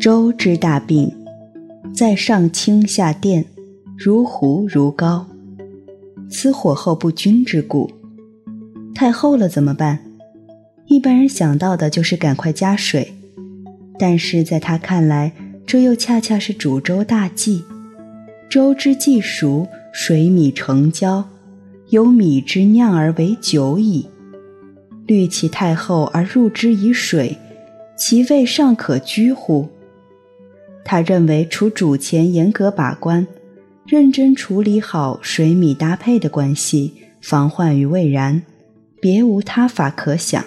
周之大病，在上清下殿，如壶如膏。此火候不均之故。太厚了怎么办？一般人想到的就是赶快加水，但是在他看来，这又恰恰是煮粥大忌。粥之既熟，水米成焦，有米之酿而为酒矣。虑其太厚而入之以水，其味尚可居乎？他认为，除主前严格把关，认真处理好水米搭配的关系，防患于未然，别无他法可想。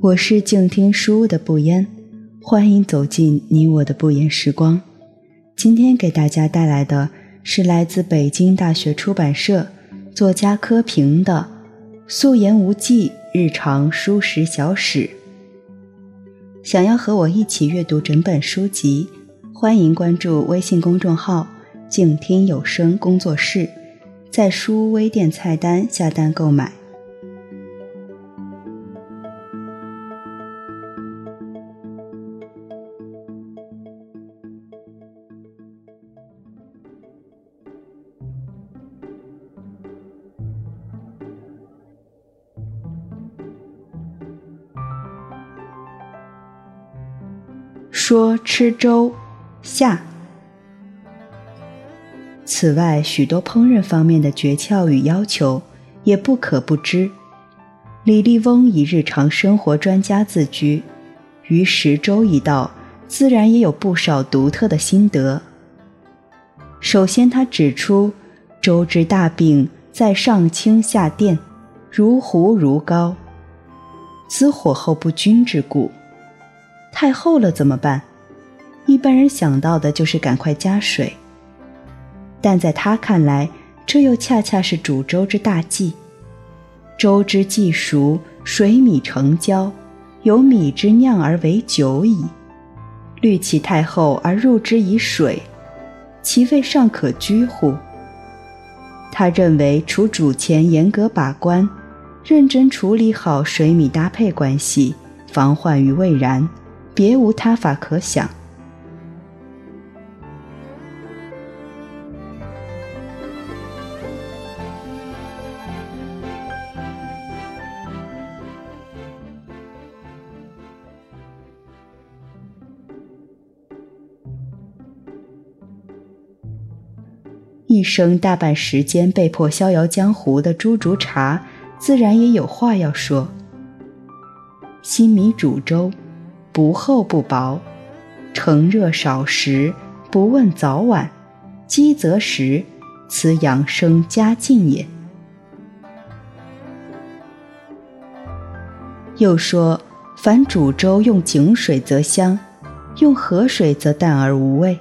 我是静听书屋的不言，欢迎走进你我的不言时光。今天给大家带来的是来自北京大学出版社作家柯平的《素颜无忌》。日常书食小史。想要和我一起阅读整本书籍，欢迎关注微信公众号“静听有声工作室”，在书微店菜单下单购买。说吃粥，下。此外，许多烹饪方面的诀窍与要求也不可不知。李立翁以日常生活专家自居，于食粥一道，自然也有不少独特的心得。首先，他指出，粥之大病在上清下淀，如糊如膏，滋火候不均之故。太厚了怎么办？一般人想到的就是赶快加水，但在他看来，这又恰恰是煮粥之大忌。粥之既熟，水米成焦，有米之酿而为酒矣。虑其太厚而入之以水，其味尚可居乎？他认为，除煮前严格把关，认真处理好水米搭配关系，防患于未然。别无他法可想。一生大半时间被迫逍遥江湖的朱竹茶，自然也有话要说。新米煮粥。不厚不薄，乘热少食，不问早晚，饥则食，此养生佳境也。又说，凡煮粥用井水则香，用河水则淡而无味。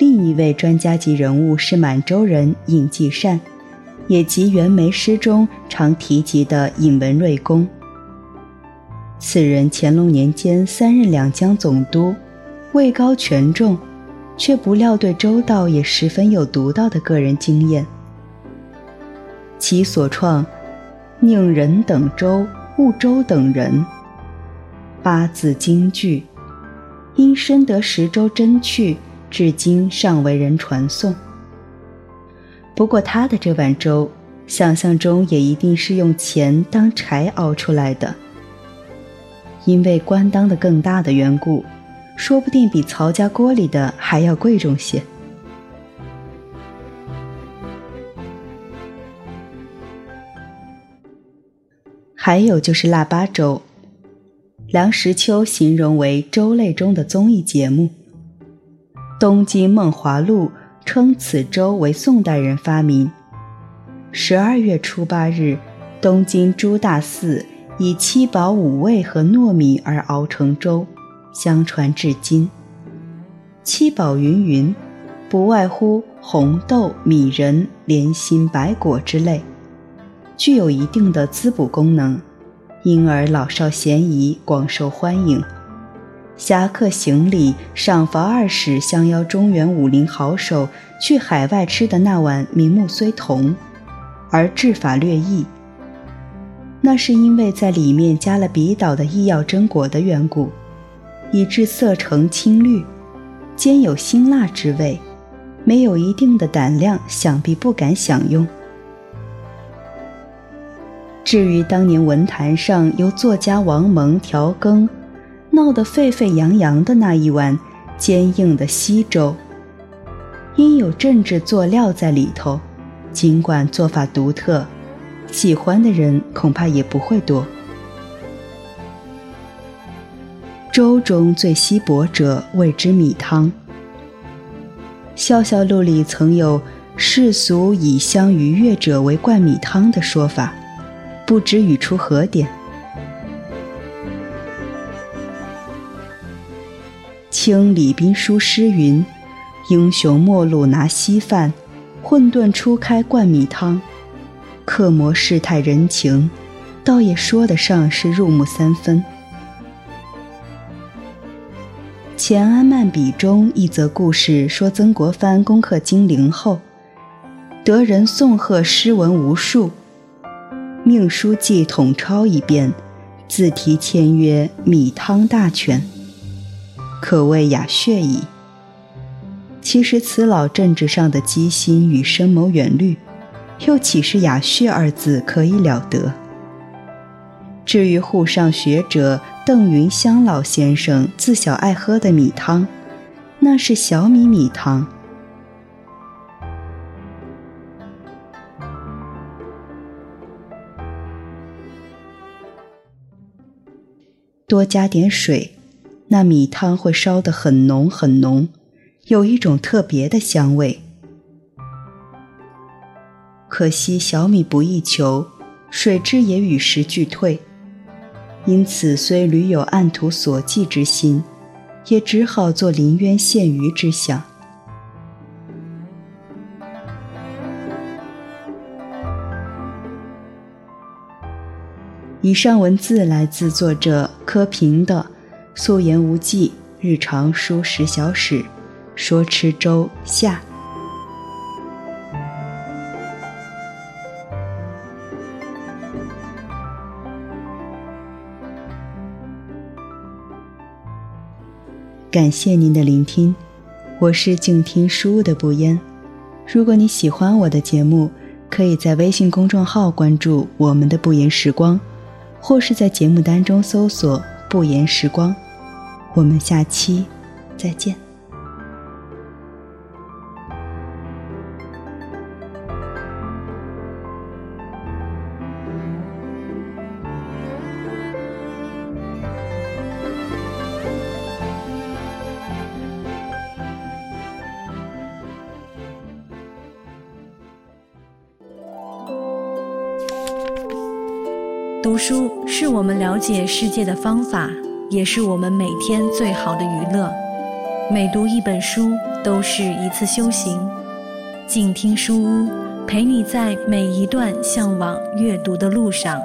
另一位专家级人物是满洲人尹继善。也即袁枚诗中常提及的尹文瑞公。此人乾隆年间三任两江总督，位高权重，却不料对周道也十分有独到的个人经验。其所创“宁人等周，勿周等人”八字金句，因深得十州真趣，至今尚为人传颂。不过他的这碗粥，想象中也一定是用钱当柴熬出来的，因为官当的更大的缘故，说不定比曹家锅里的还要贵重些。还有就是腊八粥，梁实秋形容为粥类中的综艺节目，《东京梦华录》。称此粥为宋代人发明。十二月初八日，东京朱大寺以七宝五味和糯米而熬成粥，相传至今。七宝云云，不外乎红豆、米仁、莲心、白果之类，具有一定的滋补功能，因而老少咸宜，广受欢迎。侠客行礼，赏罚二使相邀中原武林好手去海外吃的那碗名目虽同，而制法略异。那是因为在里面加了比岛的医药榛果的缘故，以致色呈青绿，兼有辛辣之味。没有一定的胆量，想必不敢享用。至于当年文坛上由作家王蒙调羹。闹得沸沸扬扬的那一碗坚硬的稀粥，因有政治佐料在里头，尽管做法独特，喜欢的人恐怕也不会多。粥中最稀薄者谓之米汤。笑笑录里曾有世俗以香愉悦者为灌米汤的说法，不知语出何典。清李斌书诗云：“英雄末路拿稀饭，混沌初开灌米汤。”刻磨世态人情，倒也说得上是入木三分。《钱安漫笔》中一则故事说，曾国藩攻克金陵后，得人送贺诗文无数，命书记统抄一遍，自题签曰“米汤大全”。可谓雅谑矣。其实此老政治上的机心与深谋远虑，又岂是雅谑二字可以了得？至于沪上学者邓云香老先生自小爱喝的米汤，那是小米米汤，多加点水。那米汤会烧得很浓很浓，有一种特别的香味。可惜小米不易求，水质也与时俱退，因此虽屡有暗图索骥之心，也只好做临渊羡鱼之想。以上文字来自作者柯平的。素颜无忌，日常书十小史，说吃粥下。感谢您的聆听，我是静听书的不言。如果你喜欢我的节目，可以在微信公众号关注我们的不言时光，或是在节目单中搜索不言时光。我们下期再见。读书是我们了解世界的方法。也是我们每天最好的娱乐。每读一本书，都是一次修行。静听书屋，陪你在每一段向往阅读的路上。